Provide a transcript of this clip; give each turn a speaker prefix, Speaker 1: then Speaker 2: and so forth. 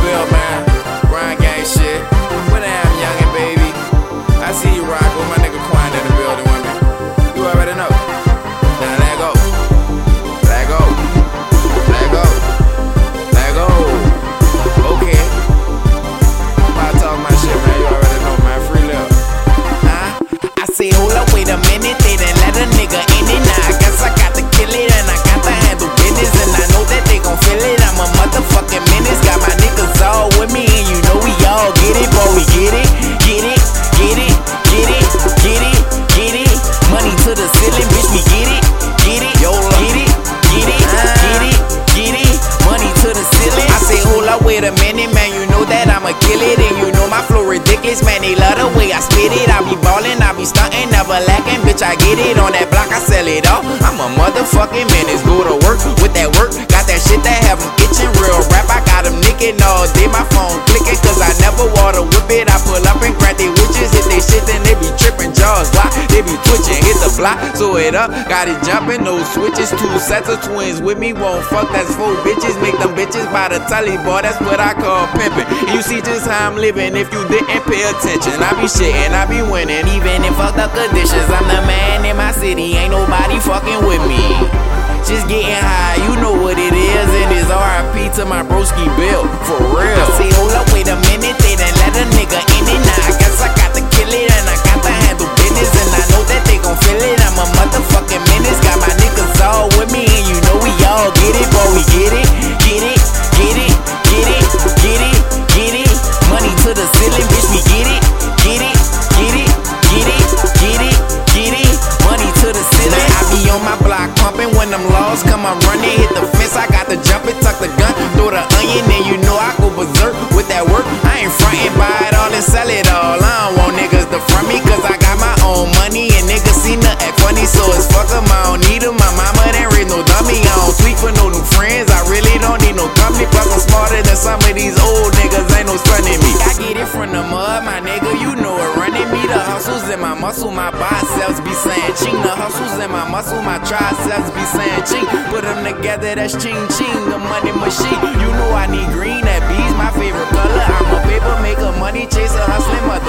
Speaker 1: Bill, man. Grind gang shit. Am, youngin' baby? I see you rock with my nigga
Speaker 2: ridiculous, man. They love the way I spit it. I be ballin', I be stuntin', never lackin'. bitch. I get it on that block, I sell it all. I'm a motherfucking menace. Go to work with that work, got that shit that have 'em itching. Real rap, I got 'em nicking all day. My phone clicking, cause I never water whip it. I pull up and grab they witches, hit they shit, then they be trippin' jaws. Why? They be twitching, block, so it up, got it jumping, no switches. Two sets of twins with me, won't fuck, that's four bitches. Make them bitches by the telly, boy, that's what I call pimping. You see just how I'm living if you didn't pay attention. I be shitting, I be winning, even in fucked up conditions. I'm the man in my city, ain't nobody fucking with me. Just getting high, you know what it is, and it's RIP to my broski bill, for real. Come I'm running, hit the fence. I got to jump it, tuck the gun, throw the onion, and you know I go berserk with that work. I ain't frontin', buy it all and sell it all. I don't want niggas to front me, cause I got my own money, and niggas see the act funny, so it's fuck 'em. I don't need 'em. My mama didn't raise no dummy. I don't tweak for no new friends. I really don't need no company. Plus, I'm smarter than some of these old niggas. Ain't no stunning me. I get it from the mud, my nigga muscle, my biceps be saying ching. The hustles in my muscle, my triceps be saying ching. Put them together, that's ching ching. The money machine. You know I need green, that bees my favorite color. I'm a paper maker, money chaser, hustling, my